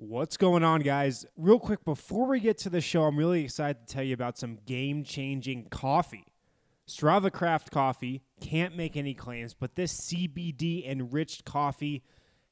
What's going on, guys? Real quick, before we get to the show, I'm really excited to tell you about some game changing coffee. Strava Craft Coffee can't make any claims, but this CBD enriched coffee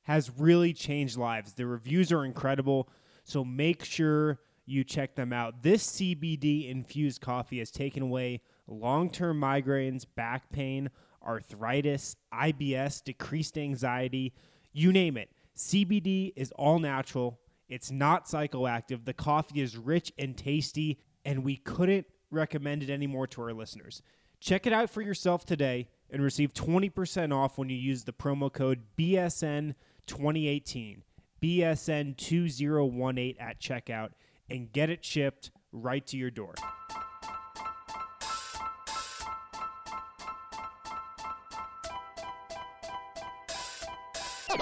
has really changed lives. The reviews are incredible, so make sure you check them out. This CBD infused coffee has taken away long term migraines, back pain, arthritis, IBS, decreased anxiety, you name it. CBD is all natural, it's not psychoactive. The coffee is rich and tasty, and we couldn't recommend it anymore to our listeners. Check it out for yourself today and receive 20% off when you use the promo code BSN2018, BSN2018 at checkout, and get it shipped right to your door.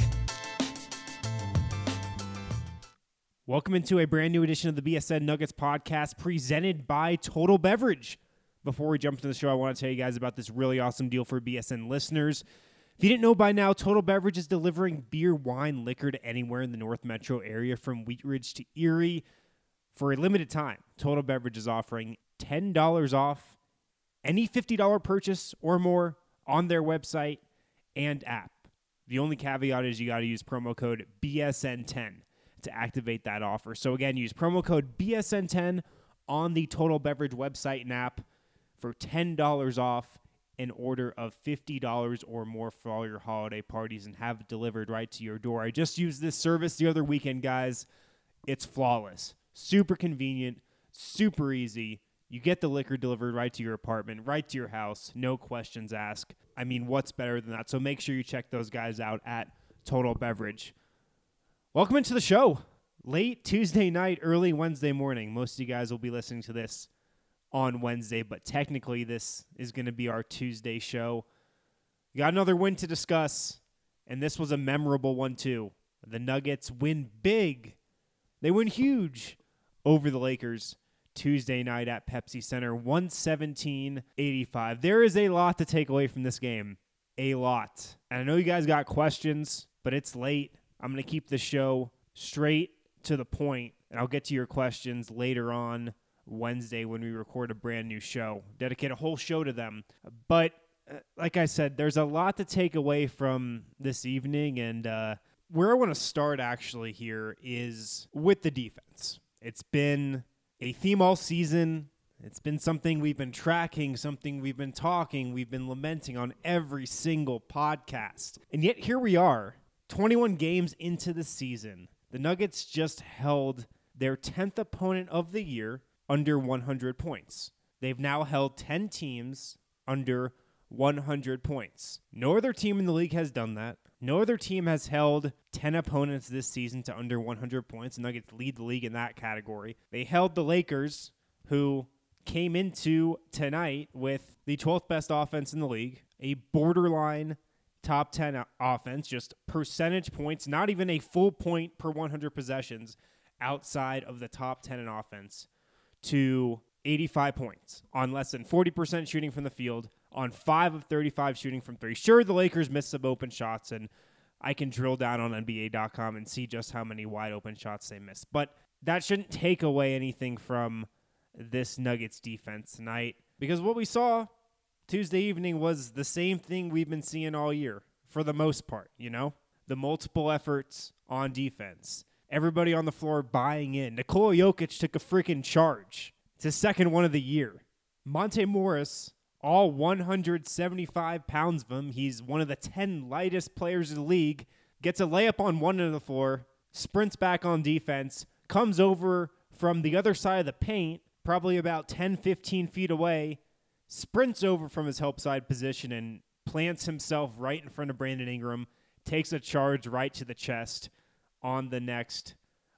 Welcome into a brand new edition of the BSN Nuggets podcast presented by Total Beverage. Before we jump into the show, I want to tell you guys about this really awesome deal for BSN listeners. If you didn't know by now, Total Beverage is delivering beer, wine, liquor to anywhere in the North Metro area from Wheat Ridge to Erie for a limited time. Total Beverage is offering $10 off any $50 purchase or more on their website and app. The only caveat is you got to use promo code BSN10 to activate that offer. So again, use promo code BSN10 on the Total Beverage website and app for $10 off an order of $50 or more for all your holiday parties and have it delivered right to your door. I just used this service the other weekend, guys. It's flawless. Super convenient, super easy. You get the liquor delivered right to your apartment, right to your house, no questions asked. I mean, what's better than that? So make sure you check those guys out at Total Beverage. Welcome into the show. Late Tuesday night, early Wednesday morning. Most of you guys will be listening to this on Wednesday, but technically this is going to be our Tuesday show. We got another win to discuss, and this was a memorable one too. The Nuggets win big. They win huge over the Lakers Tuesday night at Pepsi Center, 117-85. There is a lot to take away from this game. A lot. And I know you guys got questions, but it's late. I'm going to keep the show straight to the point, and I'll get to your questions later on Wednesday when we record a brand new show. Dedicate a whole show to them. But uh, like I said, there's a lot to take away from this evening, and uh, where I want to start actually here is with the defense. It's been a theme all season. It's been something we've been tracking, something we've been talking, we've been lamenting on every single podcast. And yet here we are, 21 games into the season. The Nuggets just held their 10th opponent of the year under 100 points. They've now held 10 teams under 100 points. No other team in the league has done that. No other team has held 10 opponents this season to under 100 points. Nuggets lead the league in that category. They held the Lakers, who came into tonight with the 12th best offense in the league, a borderline top 10 offense, just percentage points, not even a full point per 100 possessions outside of the top 10 in offense to 85 points on less than 40% shooting from the field, on 5 of 35 shooting from 3. Sure, the Lakers missed some open shots, and I can drill down on NBA.com and see just how many wide open shots they missed. But that shouldn't take away anything from this Nuggets defense tonight because what we saw Tuesday evening was the same thing we've been seeing all year for the most part, you know? The multiple efforts on defense. Everybody on the floor buying in. Nikola Jokic took a freaking charge. It's his second one of the year. Monte Morris, all 175 pounds of him, he's one of the 10 lightest players in the league, gets a layup on one end of the floor, sprints back on defense, comes over from the other side of the paint, probably about 10, 15 feet away, sprints over from his help side position and plants himself right in front of Brandon Ingram, takes a charge right to the chest on the next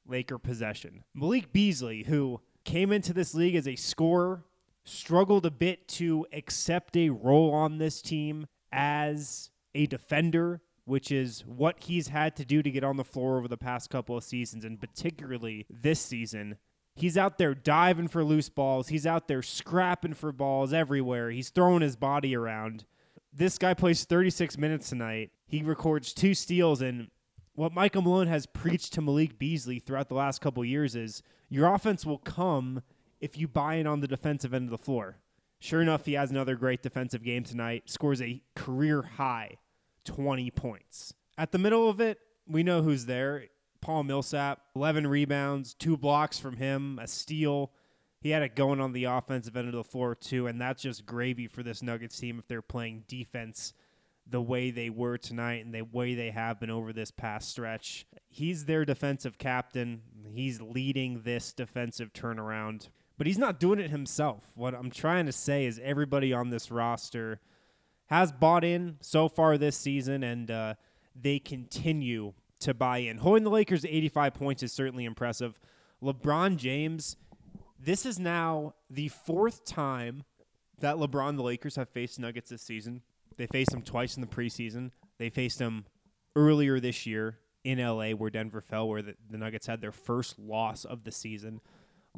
Laker possession. Malik Beasley, who came into this league as a scorer, struggled a bit to accept a role on this team as a defender, which is what he's had to do to get on the floor over the past couple of seasons, and particularly this season. He's out there diving for loose balls. He's out there scrapping for balls everywhere. He's throwing his body around. This guy plays 36 minutes tonight. He records two steals, and what Michael Malone has preached to Malik Beasley throughout the last couple years is your offense will come if you buy in on the defensive end of the floor. Sure enough, he has another great defensive game tonight, scores a career high 20 points. At the middle of it, we know who's there. Paul Millsap, 11 rebounds, two blocks from him, a steal. He had it going on the offensive end of the floor, too, and that's just gravy for this Nuggets team if they're playing defense the way they were tonight and the way they have been over this past stretch. He's their defensive captain. He's leading this defensive turnaround, but he's not doing it himself. What I'm trying to say is everybody on this roster has bought in so far this season, and uh, they continue to buy in. Holding the Lakers to 85 points is certainly impressive. LeBron James, this is now the fourth time that LeBron the Lakers have faced Nuggets this season. They faced them twice in the preseason. They faced them earlier this year in LA where Denver fell, where the, the Nuggets had their first loss of the season.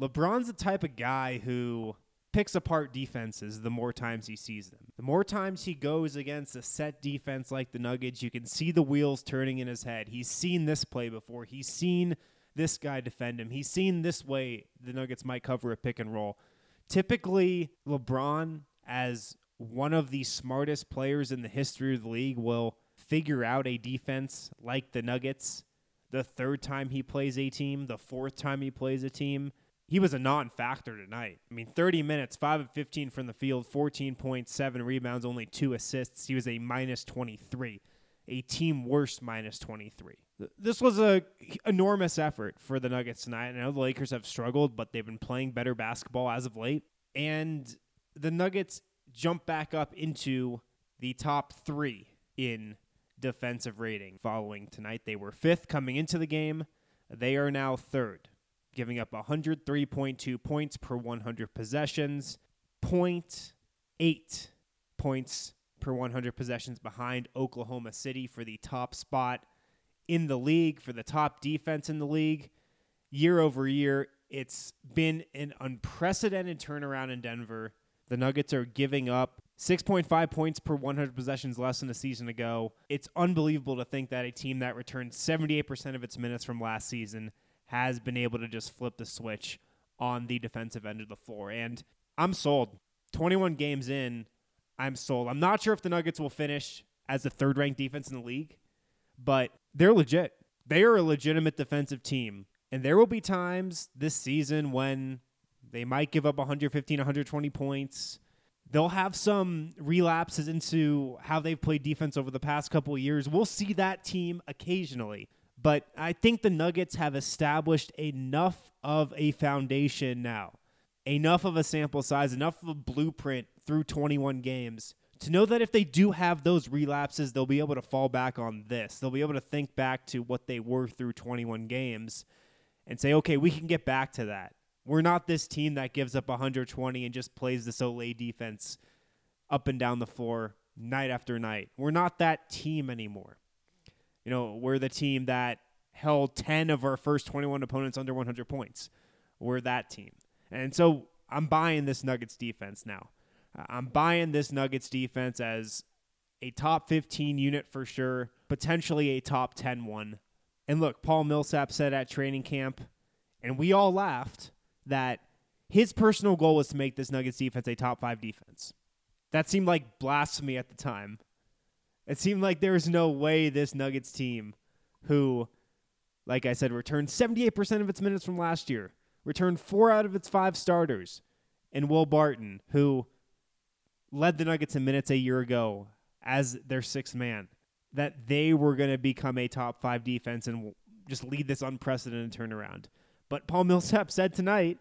LeBron's the type of guy who picks apart defenses the more times he sees them. The more times he goes against a set defense like the Nuggets, you can see the wheels turning in his head. He's seen this play before. He's seen this guy defend him. He's seen this way the Nuggets might cover a pick and roll. Typically, LeBron, as one of the smartest players in the history of the league, will figure out a defense like the Nuggets the third time he plays a team, the fourth time he plays a team he was a non-factor tonight. I mean, 30 minutes, 5 of 15 from the field, 14.7 rebounds, only 2 assists. He was a minus 23, a team worst minus 23. This was a enormous effort for the Nuggets tonight. I know the Lakers have struggled, but they've been playing better basketball as of late. And the Nuggets jump back up into the top 3 in defensive rating following tonight. They were 5th coming into the game. They are now 3rd giving up 103.2 points per 100 possessions, 0.8 points per 100 possessions behind Oklahoma City for the top spot in the league, for the top defense in the league. Year over year, it's been an unprecedented turnaround in Denver. The Nuggets are giving up 6.5 points per 100 possessions less than a season ago. It's unbelievable to think that a team that returned 78% of its minutes from last season has been able to just flip the switch on the defensive end of the floor. And I'm sold. 21 games in, I'm sold. I'm not sure if the Nuggets will finish as the third ranked defense in the league, but they're legit. They are a legitimate defensive team. And there will be times this season when they might give up 115, 120 points. They'll have some relapses into how they've played defense over the past couple years. We'll see that team occasionally. But I think the Nuggets have established enough of a foundation now, enough of a sample size, enough of a blueprint through 21 games to know that if they do have those relapses, they'll be able to fall back on this. They'll be able to think back to what they were through 21 games and say, okay, we can get back to that. We're not this team that gives up 120 and just plays the olé defense up and down the floor night after night. We're not that team anymore. You know, we're the team that held 10 of our first 21 opponents under 100 points. We're that team. And so I'm buying this Nuggets defense now. I'm buying this Nuggets defense as a top 15 unit for sure, potentially a top 10 one. And look, Paul Millsap said at training camp, and we all laughed, that his personal goal was to make this Nuggets defense a top five defense. That seemed like blasphemy at the time. It seemed like there was no way this Nuggets team, who, like I said, returned 78% of its minutes from last year, returned four out of its five starters, and Will Barton, who led the Nuggets in minutes a year ago as their sixth man, that they were going to become a top five defense and just lead this unprecedented turnaround. But Paul Millsap said tonight,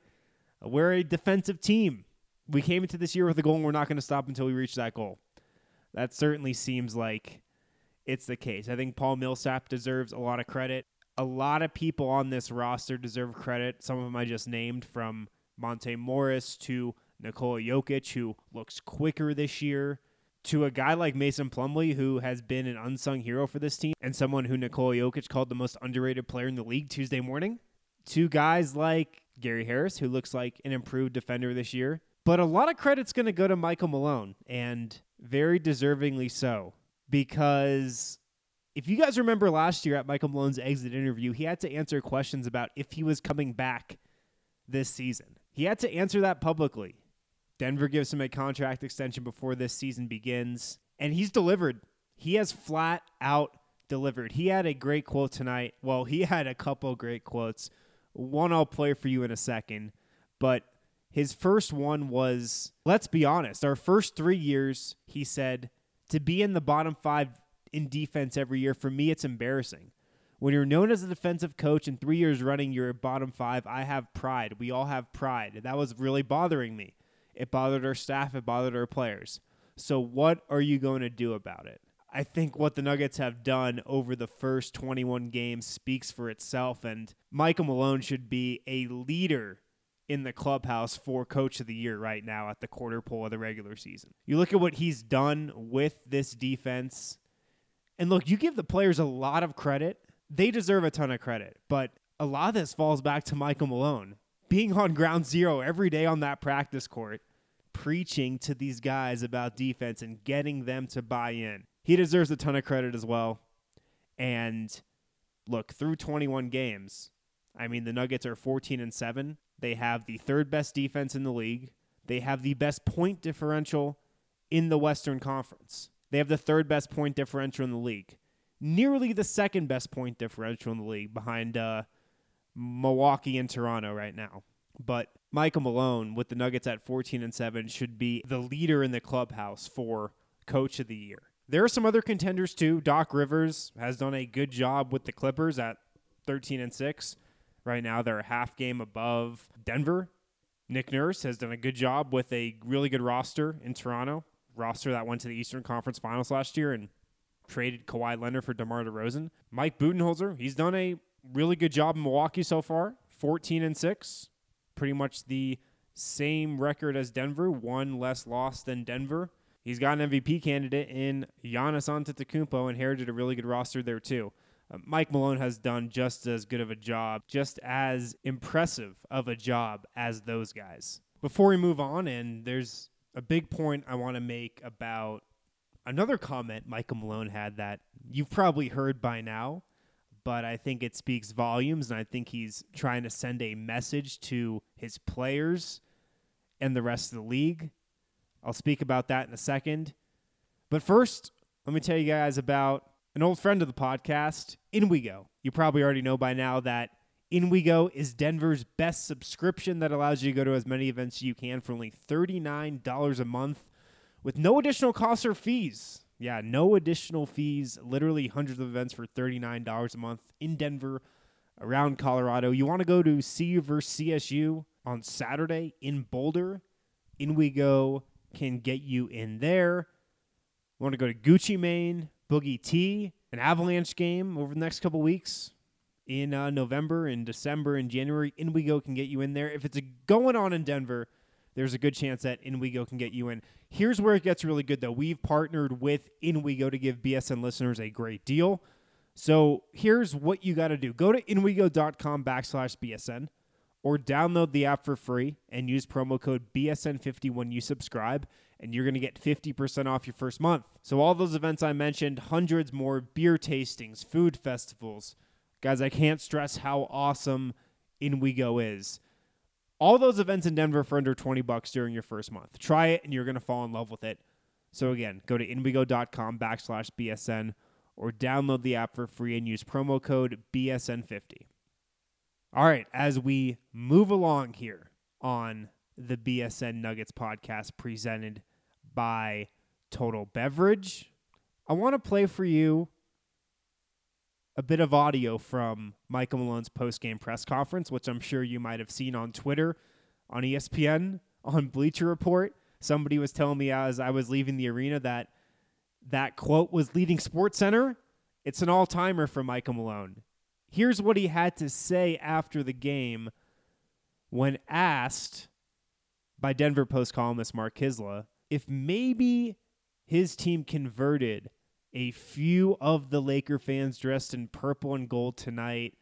we're a defensive team. We came into this year with a goal and we're not going to stop until we reach that goal. That certainly seems like it's the case. I think Paul Millsap deserves a lot of credit. A lot of people on this roster deserve credit. Some of them I just named from Monte Morris to Nikola Jokic, who looks quicker this year, to a guy like Mason Plumlee, who has been an unsung hero for this team, and someone who Nikola Jokic called the most underrated player in the league Tuesday morning, to guys like Gary Harris, who looks like an improved defender this year. But a lot of credit's going to go to Michael Malone, and very deservingly so, because if you guys remember last year at Michael Malone's exit interview, he had to answer questions about if he was coming back this season. He had to answer that publicly. Denver gives him a contract extension before this season begins, and he's delivered. He has flat out delivered. He had a great quote tonight. Well, he had a couple great quotes. One I'll play for you in a second, but his first one was let's be honest, our first three years, he said, to be in the bottom five in defense every year, for me, it's embarrassing. When you're known as a defensive coach and three years running, you're bottom five. I have pride. We all have pride. That was really bothering me. It bothered our staff. It bothered our players. So, what are you going to do about it? I think what the Nuggets have done over the first 21 games speaks for itself, and Michael Malone should be a leader in the clubhouse for coach of the year right now at the quarter pole of the regular season. You look at what he's done with this defense, and look, you give the players a lot of credit. They deserve a ton of credit, but a lot of this falls back to Michael Malone being on ground zero every day on that practice court, preaching to these guys about defense and getting them to buy in. He deserves a ton of credit as well. And look, through 21 games, I mean, the Nuggets are 14 and 7. They have the third best defense in the league. They have the best point differential in the Western Conference. They have the third best point differential in the league. Nearly the second best point differential in the league behind uh, Milwaukee and Toronto right now. But Michael Malone with the Nuggets at 14 and 7 should be the leader in the clubhouse for coach of the year. There are some other contenders too. Doc Rivers has done a good job with the Clippers at 13 and 6. Right now they're a half game above Denver. Nick Nurse has done a good job with a really good roster in Toronto. Roster that went to the Eastern Conference Finals last year and traded Kawhi Leonard for DeMar DeRozan. Mike Budenholzer, he's done a really good job in Milwaukee so far. 14 and 6. Pretty much the same record as Denver, one less loss than Denver. He's got an MVP candidate in Giannis Antetokounmpo, inherited a really good roster there too. Uh, Mike Malone has done just as good of a job, just as impressive of a job as those guys. Before we move on, and there's a big point I want to make about another comment Michael Malone had that you've probably heard by now, but I think it speaks volumes, and I think he's trying to send a message to his players and the rest of the league. I'll speak about that in a second. But first, let me tell you guys about an old friend of the podcast, InWeGo. You probably already know by now that InWeGo is Denver's best subscription that allows you to go to as many events as you can for only $39 a month with no additional costs or fees. Yeah, no additional fees. Literally hundreds of events for $39 a month in Denver, around Colorado. You want to go to CU versus CSU on Saturday in Boulder? InWeGo can get you in there. Want to go to Gucci Mane, Boogie T, an Avalanche game over the next couple weeks in uh, November, in December, in January. InWeGo can get you in there. If it's going on in Denver, there's a good chance that in InWeGo can get you in. Here's where it gets really good, though. We've partnered with in InWeGo to give BSN listeners a great deal. So here's what you got to do go to inwego.com backslash BSN or download the app for free and use promo code BSN50 when you subscribe, and you're going to get 50% off your first month. So, all those events I mentioned, hundreds more beer tastings, food festivals. Guys, I can't stress how awesome InWeGo is. All those events in Denver for under 20 bucks during your first month. Try it, and you're going to fall in love with it. So, again, go to inwego.com backslash BSN or download the app for free and use promo code BSN50. All right, as we move along here on the BSN Nuggets podcast presented by Total Beverage, I want to play for you a bit of audio from Michael Malone's post-game press conference, which I'm sure you might have seen on Twitter, on ESPN, on Bleacher Report. Somebody was telling me as I was leaving the arena that that quote was leading Sports Center. It's an all-timer for Michael Malone. Here's what he had to say after the game when asked by Denver Post columnist Mark Kiszla if maybe his team converted a few of the Laker fans dressed in purple and gold tonight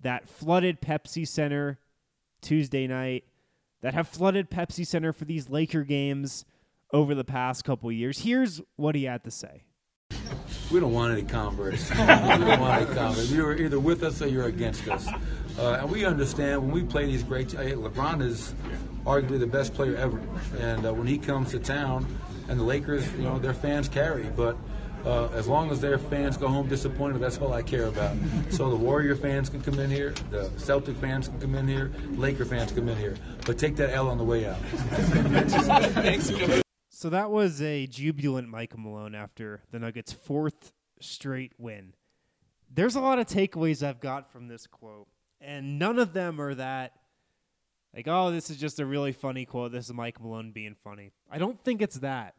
that flooded Pepsi Center Tuesday night, that have flooded Pepsi Center for these Laker games over the past couple years. Here's what he had to say. We don't want any converts. we don't want any converts. You're either with us or you're against us. Uh, and we understand when we play these great. Hey, LeBron is arguably the best player ever, and uh, when he comes to town, and the Lakers, you know, their fans carry. But uh, as long as their fans go home disappointed, that's all I care about. So the Warrior fans can come in here, the Celtic fans can come in here, Laker fans come in here, but take that L on the way out. So that was a jubilant Michael Malone after the Nuggets' fourth straight win. There's a lot of takeaways I've got from this quote, and none of them are that like, oh, this is just a really funny quote. This is Mike Malone being funny. I don't think it's that.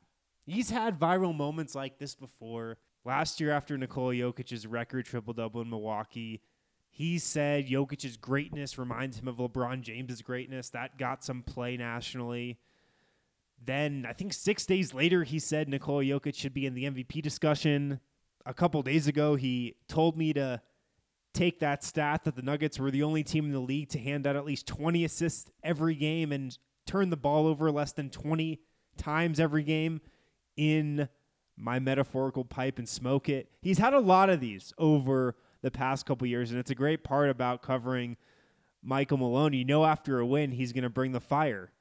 He's had viral moments like this before. Last year, after Nikola Jokic's record triple double in Milwaukee, he said Jokic's greatness reminds him of LeBron James's greatness. That got some play nationally. Then I think six days later, he said Nikola Jokic should be in the MVP discussion. A couple days ago, he told me to take that stat that the Nuggets were the only team in the league to hand out at least 20 assists every game and turn the ball over less than 20 times every game in my metaphorical pipe and smoke it. He's had a lot of these over the past couple years, and it's a great part about covering Michael Malone. You know, after a win, he's going to bring the fire.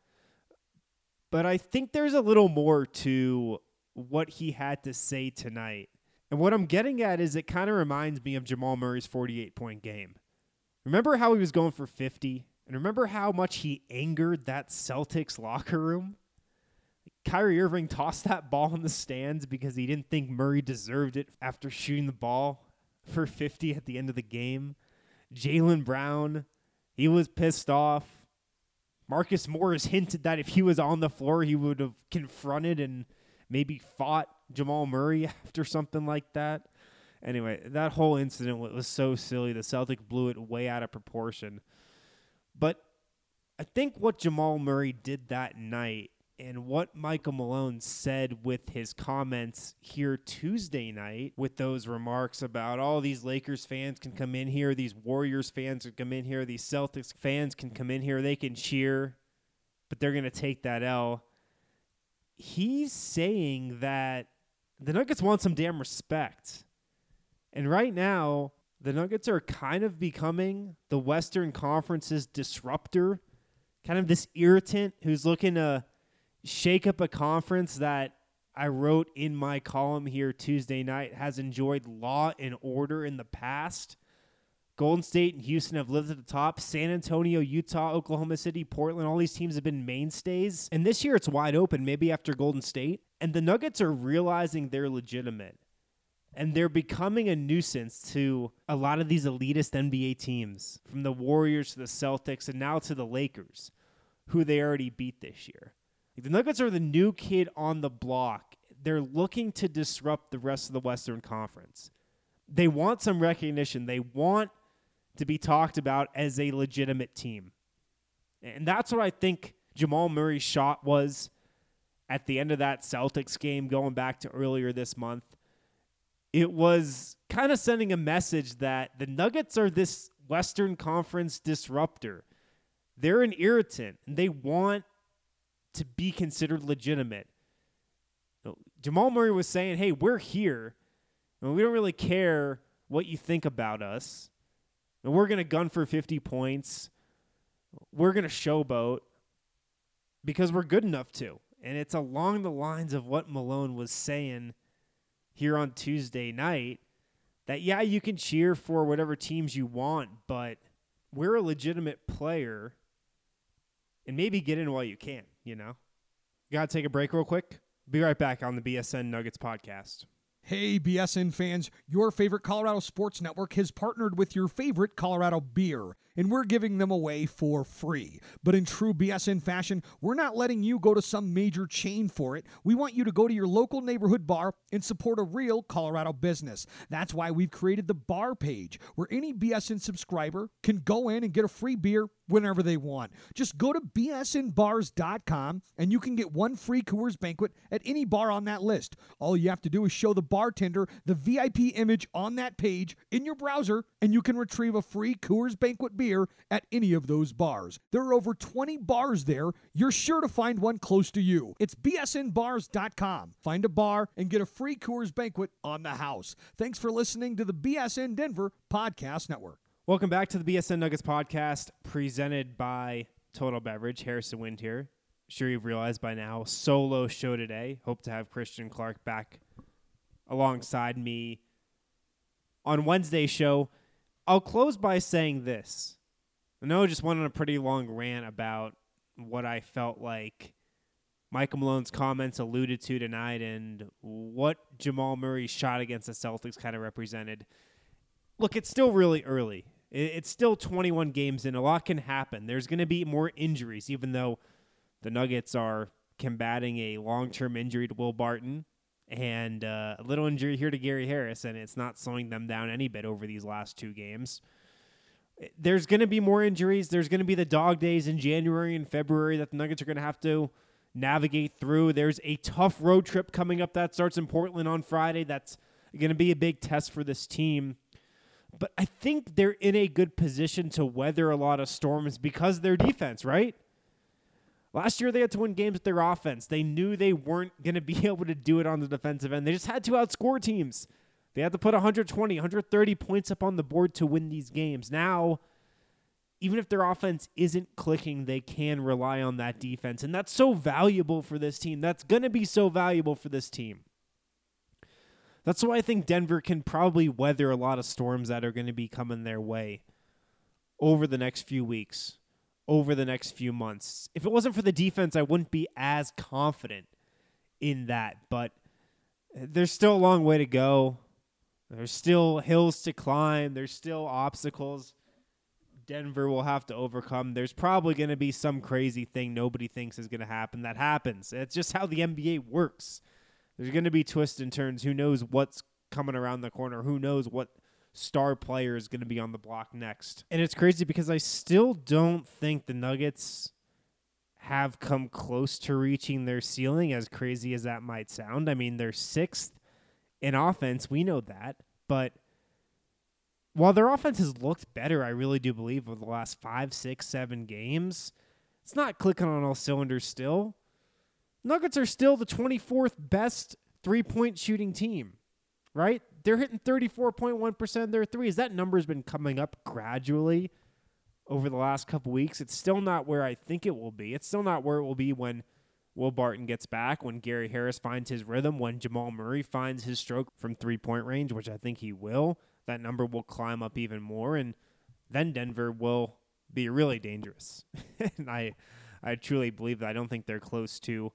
But I think there's a little more to what he had to say tonight. And what I'm getting at is it kind of reminds me of Jamal Murray's 48 point game. Remember how he was going for 50? And remember how much he angered that Celtics locker room? Kyrie Irving tossed that ball in the stands because he didn't think Murray deserved it after shooting the ball for 50 at the end of the game. Jaylen Brown, he was pissed off. Marcus Morris hinted that if he was on the floor, he would have confronted and maybe fought Jamal Murray after something like that. Anyway, that whole incident was so silly. The Celtic blew it way out of proportion. But I think what Jamal Murray did that night and what Michael Malone said with his comments here Tuesday night with those remarks about all these Lakers fans can come in here, these Warriors fans can come in here, these Celtics fans can come in here, they can cheer, but they're going to take that L. He's saying that the Nuggets want some damn respect. And right now, the Nuggets are kind of becoming the Western Conference's disruptor, kind of this irritant who's looking to shake up a conference that I wrote in my column here Tuesday night has enjoyed law and order in the past. Golden State and Houston have lived at the top. San Antonio, Utah, Oklahoma City, Portland, all these teams have been mainstays. And this year it's wide open, maybe after Golden State. And the Nuggets are realizing they're legitimate. And they're becoming a nuisance to a lot of these elitist NBA teams, from the Warriors to the Celtics and now to the Lakers, who they already beat this year. The Nuggets are the new kid on the block. They're looking to disrupt the rest of the Western Conference. They want some recognition. They want to be talked about as a legitimate team. And that's what I think Jamal Murray's shot was at the end of that Celtics game going back to earlier this month. It was kind of sending a message that the Nuggets are this Western Conference disruptor. They're an irritant and they want to be considered legitimate. Jamal Murray was saying, "Hey, we're here, and we don't really care what you think about us. And we're going to gun for 50 points. We're going to showboat because we're good enough to." And it's along the lines of what Malone was saying here on Tuesday night that yeah, you can cheer for whatever teams you want, but we're a legitimate player and maybe get in while you can, you know? Got to take a break real quick. Be right back on the BSN Nuggets podcast. Hey, BSN fans, your favorite Colorado Sports Network has partnered with your favorite Colorado beer, and we're giving them away for free. But in true BSN fashion, we're not letting you go to some major chain for it. We want you to go to your local neighborhood bar and support a real Colorado business. That's why we've created the bar page, where any BSN subscriber can go in and get a free beer whenever they want. Just go to bsnbars.com and you can get one free Coors banquet at any bar on that list. All you have to do is show the bartender the VIP image on that page in your browser and you can retrieve a free Coors banquet beer at any of those bars. There are over 20 bars there. You're sure to find one close to you. It's bsnbars.com. Find a bar and get a free Coors banquet on the house. Thanks for listening to the BSN Denver Podcast Network. Welcome back to the BSN Nuggets podcast presented by Total Beverage. Harrison Wind here. Sure, you've realized by now, solo show today. Hope to have Christian Clark back alongside me on Wednesday's show. I'll close by saying this. I just went on a pretty long rant about what I felt like Michael Malone's comments alluded to tonight and what Jamal Murray's shot against the Celtics kind of represented. Look, it's still really early. It's still 21 games in. A lot can happen. There's going to be more injuries, even though the Nuggets are combating a long term injury to Will Barton and uh, a little injury here to Gary Harris, and it's not slowing them down any bit over these last two games. There's going to be more injuries. There's going to be the dog days in January and February that the Nuggets are going to have to navigate through. There's a tough road trip coming up that starts in Portland on Friday. That's going to be a big test for this team but I think they're in a good position to weather a lot of storms because their defense, right? Last year they had to win games with their offense. They knew they weren't going to be able to do it on the defensive end. They just had to outscore teams. They had to put 120, 130 points up on the board to win these games. Now, even if their offense isn't clicking, they can rely on that defense. And that's so valuable for this team. That's going to be so valuable for this team. That's why I think Denver can probably weather a lot of storms that are going to be coming their way over the next few weeks, over the next few months. If it wasn't for the defense, I wouldn't be as confident in that. But there's still a long way to go. There's still hills to climb. There's still obstacles Denver will have to overcome. There's probably going to be some crazy thing nobody thinks is going to happen that happens. It's just how the NBA works. There's going to be twists and turns. Who knows what's coming around the corner? Who knows what star player is going to be on the block next? And it's crazy because I still don't think the Nuggets have come close to reaching their ceiling, as crazy as that might sound. I mean, they're sixth in offense. We know that. But while their offense has looked better, I really do believe over the last five, six, seven games, it's not clicking on all cylinders still. Nuggets are still the 24th best three point shooting team, right? They're hitting 34.1% of their threes. That number's been coming up gradually over the last couple weeks. It's still not where I think it will be. It's still not where it will be when Will Barton gets back, when Gary Harris finds his rhythm, when Jamal Murray finds his stroke from three point range, which I think he will. That number will climb up even more, and then Denver will be really dangerous. and I, I truly believe that. I don't think they're close to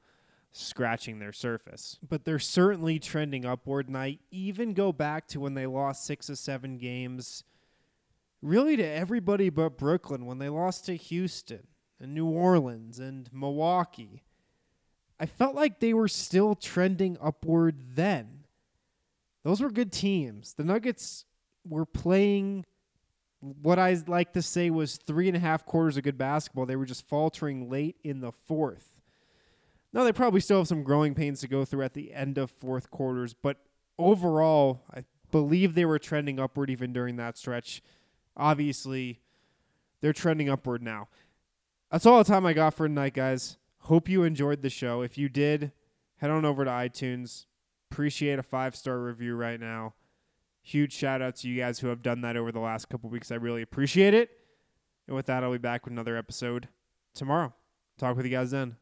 scratching their surface. But they're certainly trending upward. And I even go back to when they lost six or seven games, really to everybody but Brooklyn, when they lost to Houston and New Orleans and Milwaukee. I felt like they were still trending upward then. Those were good teams. The Nuggets were playing what I like to say was three and a half quarters of good basketball. They were just faltering late in the fourth. Now they probably still have some growing pains to go through at the end of fourth quarters, but overall, I believe they were trending upward even during that stretch. Obviously, they're trending upward now. That's all the time I got for tonight, guys. Hope you enjoyed the show. If you did, head on over to iTunes. Appreciate a five star review right now. Huge shout out to you guys who have done that over the last couple weeks. I really appreciate it. And with that, I'll be back with another episode tomorrow. Talk with you guys then.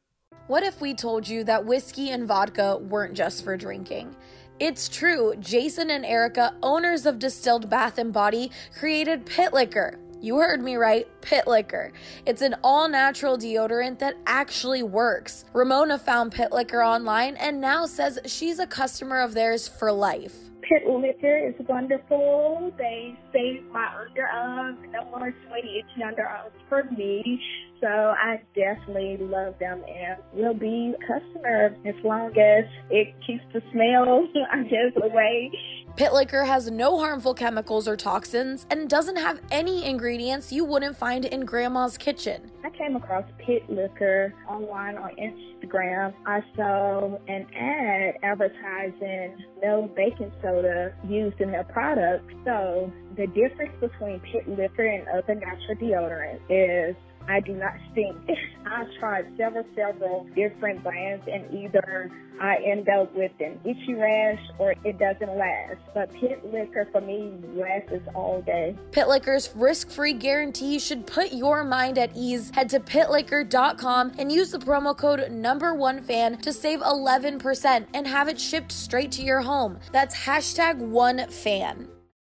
What if we told you that whiskey and vodka weren't just for drinking? It's true. Jason and Erica, owners of Distilled Bath and Body, created Pit Liquor You heard me right, Pit Liquor. It's an all natural deodorant that actually works. Ramona found Pit Liquor online and now says she's a customer of theirs for life. Pit Liquor is wonderful. They save my underarms, no more sweaty, itchy underarms for me. So I definitely love them and will be a customer as long as it keeps the smell, I guess, away. Pit Liquor has no harmful chemicals or toxins and doesn't have any ingredients you wouldn't find in Grandma's kitchen. I came across Pit Liquor online on Instagram. I saw an ad advertising no baking soda used in their product. So the difference between Pit Liquor and other natural deodorants is I do not stink. I've tried several, several different brands and either I end up with an itchy rash or it doesn't last. But Pit Liquor for me lasts all day. Pit Liquor's risk-free guarantee should put your mind at ease. Head to pitliquor.com and use the promo code number one fan to save 11% and have it shipped straight to your home. That's hashtag one fan.